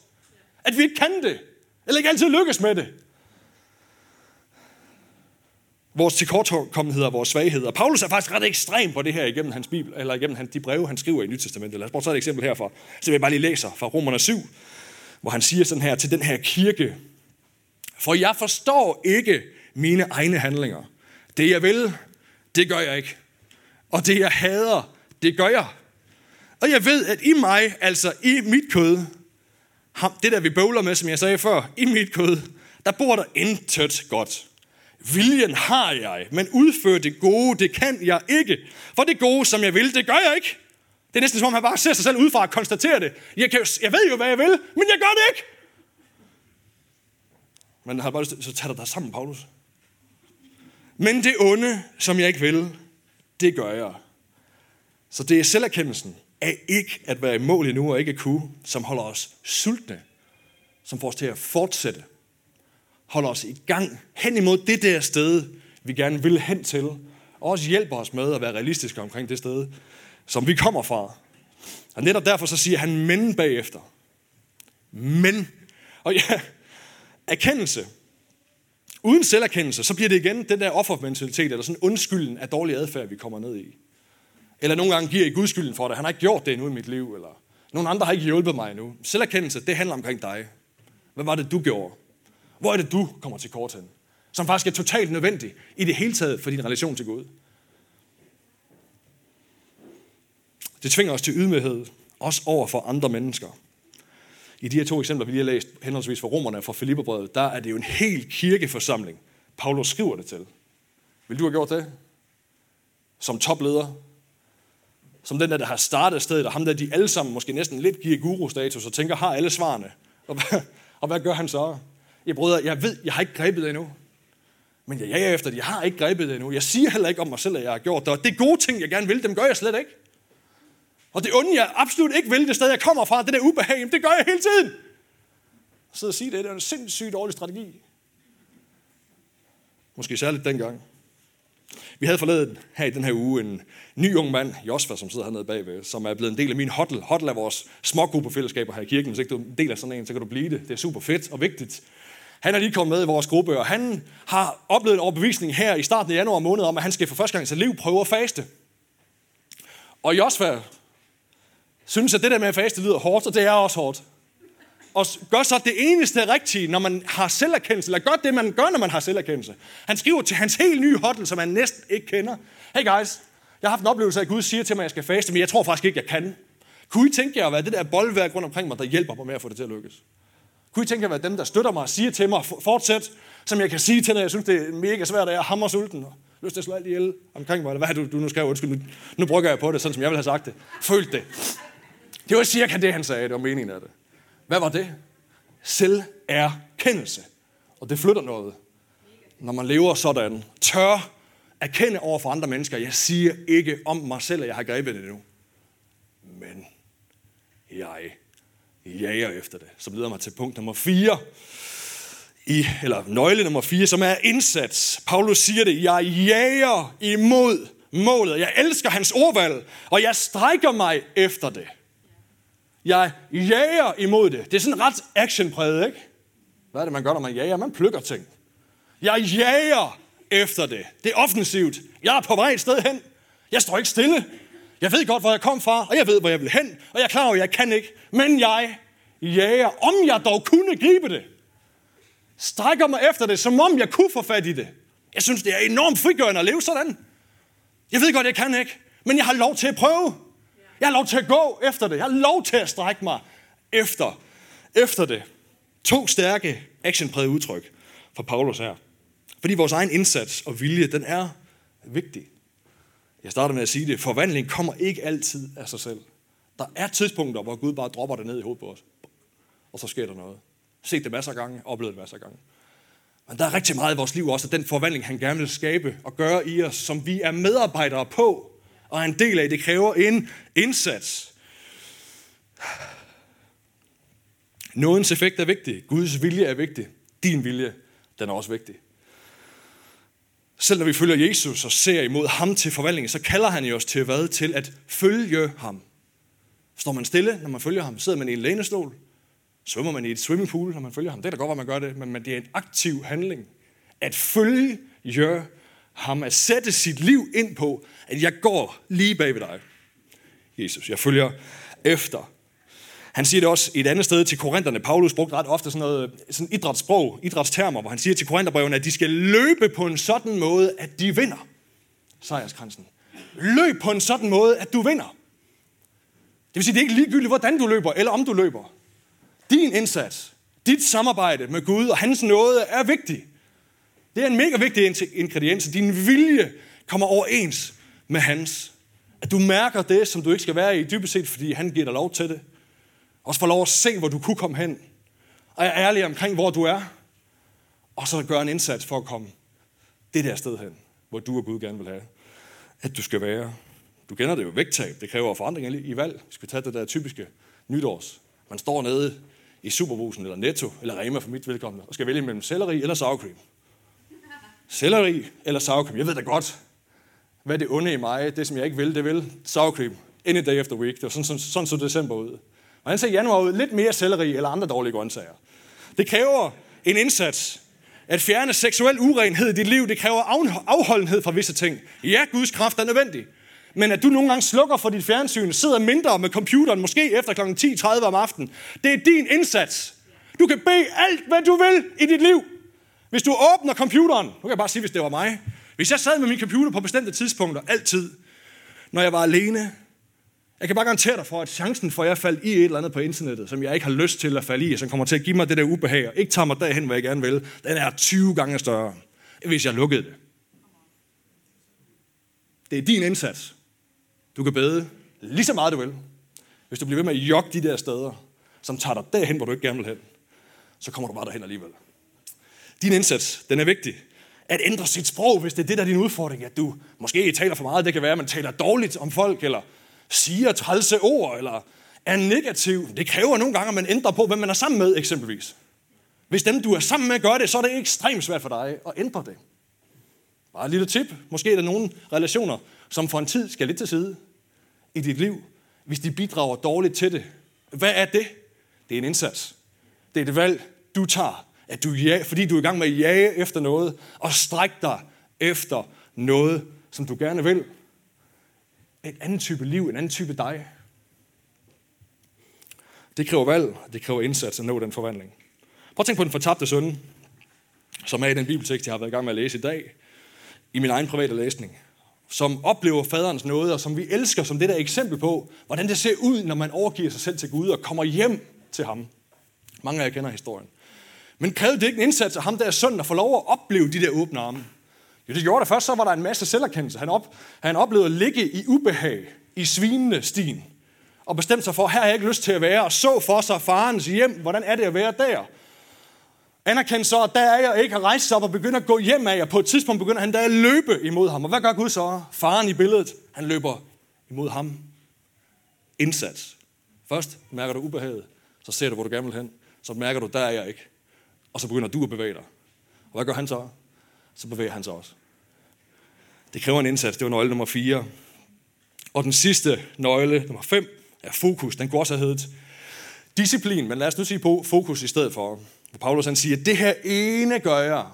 At vi ikke kan det. Eller ikke altid lykkes med det. Vores tilkortkommenheder og vores svagheder. Paulus er faktisk ret ekstrem på det her igennem hans bibel, eller igennem de breve, han skriver i Nyt Testamentet. Lad os prøve at tage et eksempel herfra, så jeg bare lige læser fra Romerne 7, hvor han siger sådan her til den her kirke. For jeg forstår ikke mine egne handlinger. Det jeg vil, det gør jeg ikke. Og det jeg hader, det gør jeg. Og jeg ved, at i mig, altså i mit kød, det der vi bøvler med, som jeg sagde før, i mit kød, der bor der intet godt. Viljen har jeg, men udføre det gode, det kan jeg ikke. For det gode, som jeg vil, det gør jeg ikke. Det er næsten som om, han bare ser sig selv udefra og konstaterer det. Jeg, kan jo, jeg ved jo, hvad jeg vil, men jeg gør det ikke. Men har bare så tager dig sammen, Paulus. Men det onde, som jeg ikke vil, det gør jeg. Så det er selverkendelsen af ikke at være i mål endnu og ikke at kunne, som holder os sultne, som får os til at fortsætte, holder os i gang hen imod det der sted, vi gerne vil hen til, og også hjælper os med at være realistiske omkring det sted, som vi kommer fra. Og netop derfor så siger han men bagefter. Men. Og ja, erkendelse. Uden selverkendelse, så bliver det igen den der offermentalitet, eller sådan undskylden af dårlig adfærd, vi kommer ned i. Eller nogle gange giver I Gud skylden for det. Han har ikke gjort det endnu i mit liv. Eller nogle andre har ikke hjulpet mig endnu. Selverkendelse, det handler omkring dig. Hvad var det, du gjorde? Hvor er det, du kommer til kort hen? Som faktisk er totalt nødvendig i det hele taget for din relation til Gud. Det tvinger os til ydmyghed, også over for andre mennesker. I de her to eksempler, vi lige har læst, henholdsvis fra romerne og fra Filipperbrevet, der er det jo en hel kirkeforsamling, Paulus skriver det til. Vil du have gjort det? Som topleder? som den der, der har startet stedet, og ham der, de alle sammen måske næsten lidt giver guru-status og tænker, har alle svarene. Og hvad, og hvad gør han så? Jeg brødre, jeg ved, jeg har ikke grebet det endnu. Men jeg jager efter det. Jeg har ikke grebet det endnu. Jeg siger heller ikke om mig selv, at jeg har gjort det. Og det gode ting, jeg gerne vil, dem gør jeg slet ikke. Og det onde, jeg absolut ikke vil, det sted, jeg kommer fra, det der ubehag, det gør jeg hele tiden. Så at sige det, det er en sindssygt dårlig strategi. Måske særligt dengang. Vi havde forladet her i den her uge en ny ung mand, Josfa, som sidder hernede bagved, som er blevet en del af min hotel. Hotel er vores smågruppefællesskaber her i kirken. Hvis ikke du er en del af sådan en, så kan du blive det. Det er super fedt og vigtigt. Han er lige kommet med i vores gruppe, og han har oplevet en overbevisning her i starten af januar måned om, at han skal for første gang i sit liv prøve at faste. Og Josva synes, at det der med at faste lyder hårdt, og det er også hårdt. og gør så det eneste rigtige, når man har selverkendelse, eller gør det, man gør, når man har selverkendelse. Han skriver til hans helt nye hotel, som han næsten ikke kender. Hey guys, jeg har haft en oplevelse af, at Gud siger til mig, at jeg skal faste, men jeg tror faktisk ikke, jeg kan. Kunne I tænke jer at være det der boldværk rundt omkring mig, der hjælper mig med at få det til at lykkes? Kunne I tænke jer at være dem, der støtter mig og siger til mig, fortsæt, som jeg kan sige til, når jeg synes, det er mega svært, at jeg hammer sulten og lyst til at slå alt ihjel omkring mig, eller hvad du, du nu skal, undskyld, nu, nu brygger jeg på det, sådan som jeg vil have sagt det. Følt det. Det var cirka det, han sagde, det var meningen af det. Hvad var det? Selv er kendelse. Og det flytter noget, når man lever sådan. Tør erkende over for andre mennesker, jeg siger ikke om mig selv, at jeg har grebet det nu. Men jeg jager efter det. Som leder mig til punkt nummer 4. I, eller nøgle nummer 4, som er indsats. Paulus siger det, jeg jager imod målet. Jeg elsker hans ordvalg, og jeg strækker mig efter det. Jeg jager imod det. Det er sådan ret actionpræget, ikke? Hvad er det, man gør, når man jager? Man plukker ting. Jeg jager efter det. Det er offensivt. Jeg er på vej et sted hen. Jeg står ikke stille. Jeg ved godt, hvor jeg kom fra, og jeg ved, hvor jeg vil hen, og jeg er klar over, at jeg kan ikke. Men jeg jager, om jeg dog kunne gribe det. Strækker mig efter det, som om jeg kunne få fat i det. Jeg synes, det er enormt frigørende at leve sådan. Jeg ved godt, jeg kan ikke, men jeg har lov til at prøve. Jeg har lov til at gå efter det. Jeg har lov til at strække mig efter, efter det. To stærke actionprægede udtryk fra Paulus her. Fordi vores egen indsats og vilje, den er vigtig. Jeg starter med at sige det. Forvandling kommer ikke altid af sig selv. Der er tidspunkter, hvor Gud bare dropper det ned i hovedet på os. Og så sker der noget. Set det masser af gange, oplevet det masser af gange. Men der er rigtig meget i vores liv også, at den forvandling, han gerne vil skabe og gøre i os, som vi er medarbejdere på, og er en del af, det kræver en indsats. Nådens effekt er vigtig. Guds vilje er vigtig. Din vilje, den er også vigtig. Selv når vi følger Jesus og ser imod ham til forvandlingen, så kalder han jo os til hvad? Til at følge ham. Står man stille, når man følger ham? Sidder man i en lænestol? Svømmer man i et swimmingpool, når man følger ham? Det er da godt, at man gør det, men det er en aktiv handling. At følge ham, at sætte sit liv ind på, at jeg går lige bag ved dig. Jesus, jeg følger efter. Han siger det også et andet sted til korinterne. Paulus brugte ret ofte sådan noget sådan idrætssprog, idrætstermer, hvor han siger til korinterbrevene, at de skal løbe på en sådan måde, at de vinder. Sejrskransen. Løb på en sådan måde, at du vinder. Det vil sige, det er ikke ligegyldigt, hvordan du løber, eller om du løber. Din indsats, dit samarbejde med Gud og hans nåde er vigtig. Det er en mega vigtig ingrediens. Din vilje kommer overens med hans. At du mærker det, som du ikke skal være i dybest set, fordi han giver dig lov til det. Også få lov at se, hvor du kunne komme hen. Og er ærlig omkring, hvor du er. Og så gøre en indsats for at komme det der sted hen, hvor du og Gud gerne vil have, at du skal være. Du kender det jo, vægttab. Det kræver forandringer i valg. Vi skal tage det der typiske nytårs. Man står nede i Superbrusen eller Netto eller Rema for mit velkomne, og skal vælge mellem selleri eller sour cream. Selleri eller sour cream. Jeg ved da godt, hvad det onde i mig, det som jeg ikke vil, det vil sour cream. Any day of the week. Det var sådan, sådan, sådan så december ud. Og han ser januar ud lidt mere selleri eller andre dårlige grøntsager. Det kræver en indsats. At fjerne seksuel urenhed i dit liv, det kræver afholdenhed fra visse ting. Ja, Guds kraft er nødvendig. Men at du nogle gange slukker for dit fjernsyn, sidder mindre med computeren, måske efter kl. 10.30 om aftenen, det er din indsats. Du kan bede alt, hvad du vil i dit liv. Hvis du åbner computeren, nu kan jeg bare sige, hvis det var mig. Hvis jeg sad med min computer på bestemte tidspunkter, altid, når jeg var alene, jeg kan bare garantere dig for, at chancen for, at jeg faldt i et eller andet på internettet, som jeg ikke har lyst til at falde i, og som kommer til at give mig det der ubehag, og ikke tager mig derhen, hvor jeg gerne vil, den er 20 gange større, hvis jeg lukkede det. Det er din indsats. Du kan bede lige så meget du vil. Hvis du bliver ved med at jogge de der steder, som tager dig derhen, hvor du ikke gerne vil hen, så kommer du bare derhen alligevel. Din indsats, den er vigtig. At ændre sit sprog, hvis det er det, der er din udfordring, at du måske taler for meget, det kan være, at man taler dårligt om folk, eller siger trælse ord, eller er negativ. Det kræver nogle gange, at man ændrer på, hvem man er sammen med, eksempelvis. Hvis dem, du er sammen med, gør det, så er det ekstremt svært for dig at ændre det. Bare et lille tip. Måske er der nogle relationer, som for en tid skal lidt til side i dit liv, hvis de bidrager dårligt til det. Hvad er det? Det er en indsats. Det er et valg, du tager. At du ja, fordi du er i gang med at jage efter noget, og strække dig efter noget, som du gerne vil. Et andet type liv, en anden type dig. Det kræver valg, det kræver indsats at nå den forvandling. Prøv at tænke på den fortabte søn, som er i den bibeltekst, jeg har været i gang med at læse i dag, i min egen private læsning, som oplever faderens nåde, og som vi elsker som det der eksempel på, hvordan det ser ud, når man overgiver sig selv til Gud og kommer hjem til ham. Mange af jer kender historien. Men krævede det ikke en indsats af ham, der er søn, at få lov at opleve de der åbne arme? Jo, det gjorde det først, så var der en masse selverkendelse. Han, op, han oplevede at ligge i ubehag, i svinende stien, og bestemte sig for, her har jeg ikke lyst til at være, og så for sig farens hjem, hvordan er det at være der? Anerkendte så, at der er jeg ikke, har rejst sig op og begynder at gå hjem af, jer. på et tidspunkt begynder han da at løbe imod ham. Og hvad gør Gud så? Faren i billedet, han løber imod ham. Indsats. Først mærker du ubehaget, så ser du, hvor du gerne vil hen. Så mærker du, der er jeg ikke. Og så begynder du at bevæge dig. Og hvad gør han så? Så bevæger han sig også. Det kræver en indsats. Det var nøgle nummer 4. Og den sidste nøgle, nummer 5, er fokus. Den kunne også have heddet disciplin, men lad os nu sige på fokus i stedet for. Hvor Paulus han siger, det her ene gør jeg.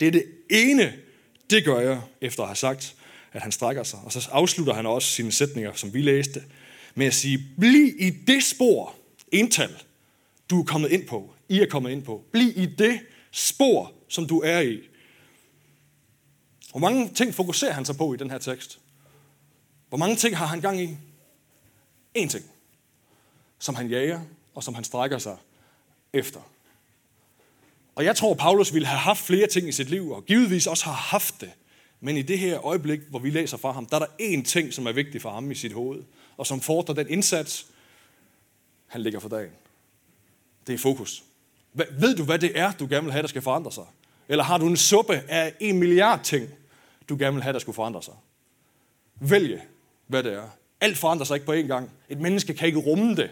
Det er det ene, det gør jeg, efter at have sagt, at han strækker sig. Og så afslutter han også sine sætninger, som vi læste, med at sige, bliv i det spor, ental, du er kommet ind på. I er kommet ind på. Bliv i det spor, som du er i. Hvor mange ting fokuserer han sig på i den her tekst? Hvor mange ting har han gang i? En ting, som han jager, og som han strækker sig efter. Og jeg tror, Paulus ville have haft flere ting i sit liv, og givetvis også har haft det. Men i det her øjeblik, hvor vi læser fra ham, der er der én ting, som er vigtig for ham i sit hoved, og som fordrer den indsats, han ligger for dagen. Det er fokus. Ved du, hvad det er, du gerne vil have, der skal forandre sig? Eller har du en suppe af en milliard ting, du gerne vil have, der skulle forandre sig? Vælge, hvad det er. Alt forandrer sig ikke på én gang. Et menneske kan ikke rumme det.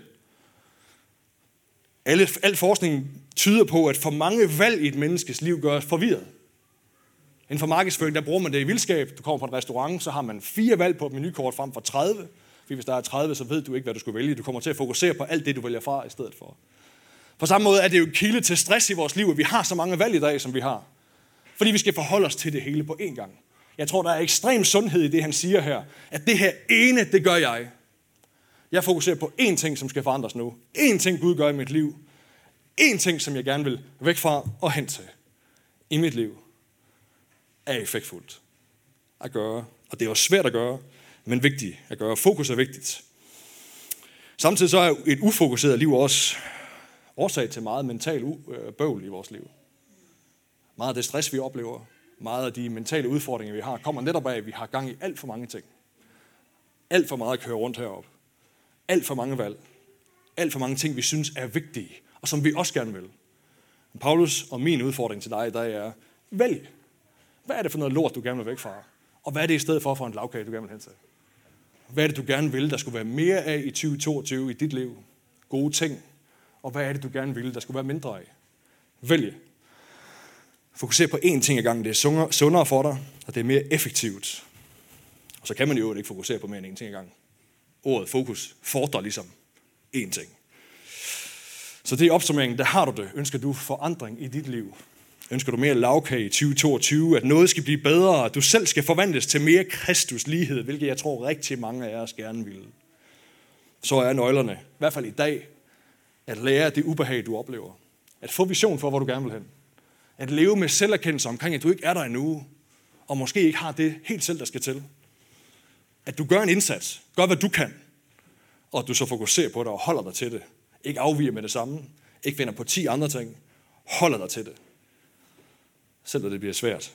Alle, al forskning tyder på, at for mange valg i et menneskes liv gør os forvirret. Inden for markedsføring, der bruger man det i vildskab. Du kommer på en restaurant, så har man fire valg på et menukort frem for 30. Fordi hvis der er 30, så ved du ikke, hvad du skulle vælge. Du kommer til at fokusere på alt det, du vælger fra i stedet for. På samme måde er det jo kilde til stress i vores liv, at vi har så mange valg i dag, som vi har. Fordi vi skal forholde os til det hele på én gang. Jeg tror, der er ekstrem sundhed i det, han siger her. At det her ene, det gør jeg. Jeg fokuserer på én ting, som skal forandres nu. Én ting, Gud gør i mit liv. Én ting, som jeg gerne vil væk fra og hen til i mit liv, er effektfuldt at gøre. Og det er også svært at gøre, men vigtigt at gøre. Fokus er vigtigt. Samtidig så er et ufokuseret liv også årsag til meget mental øh, bøvl i vores liv. Meget af det stress, vi oplever, meget af de mentale udfordringer, vi har, kommer netop af, at vi har gang i alt for mange ting. Alt for meget at køre rundt herop. Alt for mange valg. Alt for mange ting, vi synes er vigtige, og som vi også gerne vil. Paulus og min udfordring til dig i dag er, vælg. Hvad er det for noget lort, du gerne vil væk fra? Og hvad er det i stedet for for en lavkage, du gerne vil hen til? Hvad er det, du gerne vil, der skulle være mere af i 2022 i dit liv? Gode ting. Og hvad er det, du gerne vil, der skulle være mindre af? Vælg. Fokuser på én ting ad gangen. Det er sundere for dig, og det er mere effektivt. Og så kan man jo ikke fokusere på mere end én ting ad gangen. Ordet fokus fordrer ligesom én ting. Så det er opsummeringen. Der har du det. Ønsker du forandring i dit liv? Ønsker du mere lavkage i 2022? At noget skal blive bedre? At du selv skal forvandles til mere Kristus lighed? Hvilket jeg tror rigtig mange af os gerne vil. Så er nøglerne, i hvert fald i dag, at lære det ubehag, du oplever. At få vision for, hvor du gerne vil hen. At leve med selverkendelse omkring, at du ikke er der endnu, og måske ikke har det helt selv, der skal til. At du gør en indsats, gør hvad du kan, og at du så fokuserer på det og holder dig til det. Ikke afviger med det samme, ikke finder på 10 andre ting, holder dig til det. Selvom det bliver svært.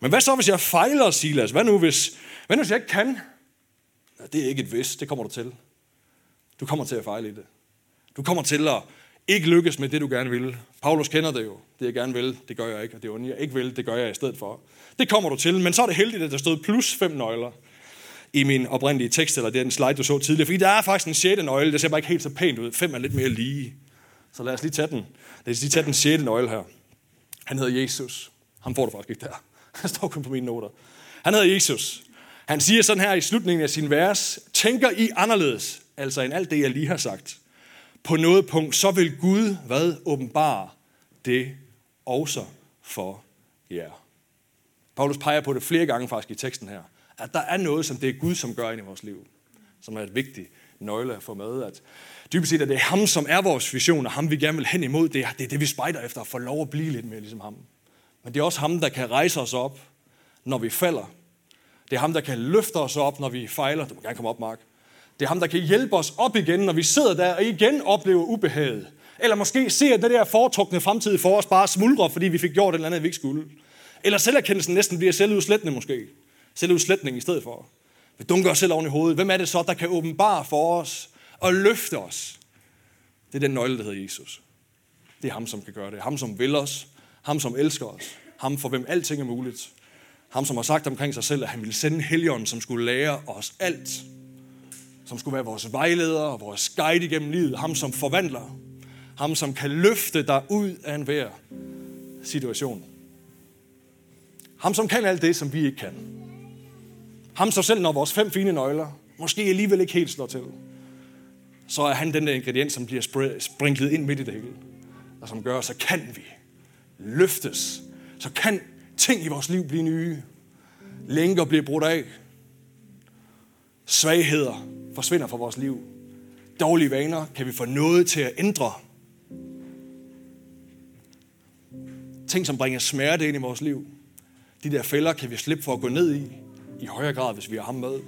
Men hvad så, hvis jeg fejler, Silas? Hvad nu, hvis, hvad nu, hvis jeg ikke kan? Ja, det er ikke et hvis, det kommer du til. Du kommer til at fejle i det. Du kommer til at ikke lykkes med det, du gerne vil. Paulus kender det jo. Det jeg gerne vil, det gør jeg ikke. Og det jeg ikke vil, det gør jeg i stedet for. Det kommer du til, men så er det heldigt, at der stod plus fem nøgler i min oprindelige tekst, eller det er den slide, du så tidligere. Fordi der er faktisk en sjette nøgle, det ser bare ikke helt så pænt ud. Fem er lidt mere lige. Så lad os lige tage den. Lad os lige tage den sjette nøgle her. Han hedder Jesus. Han får du faktisk ikke der. Han står kun på mine noter. Han hedder Jesus. Han siger sådan her i slutningen af sin vers, tænker I anderledes, altså end alt det, jeg lige har sagt på noget punkt, så vil Gud hvad åbenbare det også for jer. Paulus peger på det flere gange faktisk i teksten her, at der er noget, som det er Gud, som gør ind i vores liv, som er et vigtigt nøgle at få med, at Dybest set at det er ham, som er vores vision, og ham vi gerne vil hen imod. Det er det, er det vi spejder efter, at få lov at blive lidt mere ligesom ham. Men det er også ham, der kan rejse os op, når vi falder. Det er ham, der kan løfte os op, når vi fejler. Du må gerne komme op, Mark. Det er ham, der kan hjælpe os op igen, når vi sidder der og igen oplever ubehaget. Eller måske ser det der foretrukne fremtid for os bare smuldre, fordi vi fik gjort et eller andet, vi ikke skulle. Eller selverkendelsen næsten bliver selvudslættende måske. Selvudslætning i stedet for. Vi dunker os selv oven i hovedet. Hvem er det så, der kan åbenbare for os og løfte os? Det er den nøgle, der hedder Jesus. Det er ham, som kan gøre det. Ham, som vil os. Ham, som elsker os. Ham, for hvem alting er muligt. Ham, som har sagt omkring sig selv, at han ville sende Helligånden, som skulle lære os alt. Som skulle være vores vejleder og vores guide igennem livet. Ham, som forvandler. Ham, som kan løfte dig ud af enhver situation. Ham, som kan alt det, som vi ikke kan. Ham, som selv når vores fem fine nøgler måske alligevel ikke helt slår til, så er han den der ingrediens, som bliver sprinklet ind midt i det hele. Og som gør, så kan vi løftes. Så kan ting i vores liv blive nye. Lænker bliver brudt af. Svagheder forsvinder fra vores liv. Dårlige vaner kan vi få noget til at ændre. Ting, som bringer smerte ind i vores liv. De der fælder kan vi slippe for at gå ned i, i højere grad, hvis vi har ham med.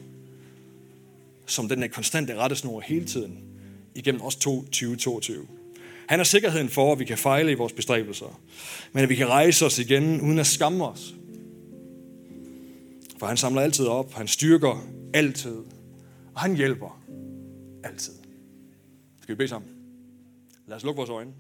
Som den der konstante rettesnor hele tiden, igennem os 2022. Han er sikkerheden for, at vi kan fejle i vores bestræbelser, men at vi kan rejse os igen, uden at skamme os. For han samler altid op, han styrker altid, og han hjælper altid. Skal vi bede sammen? Lad os lukke vores øjne.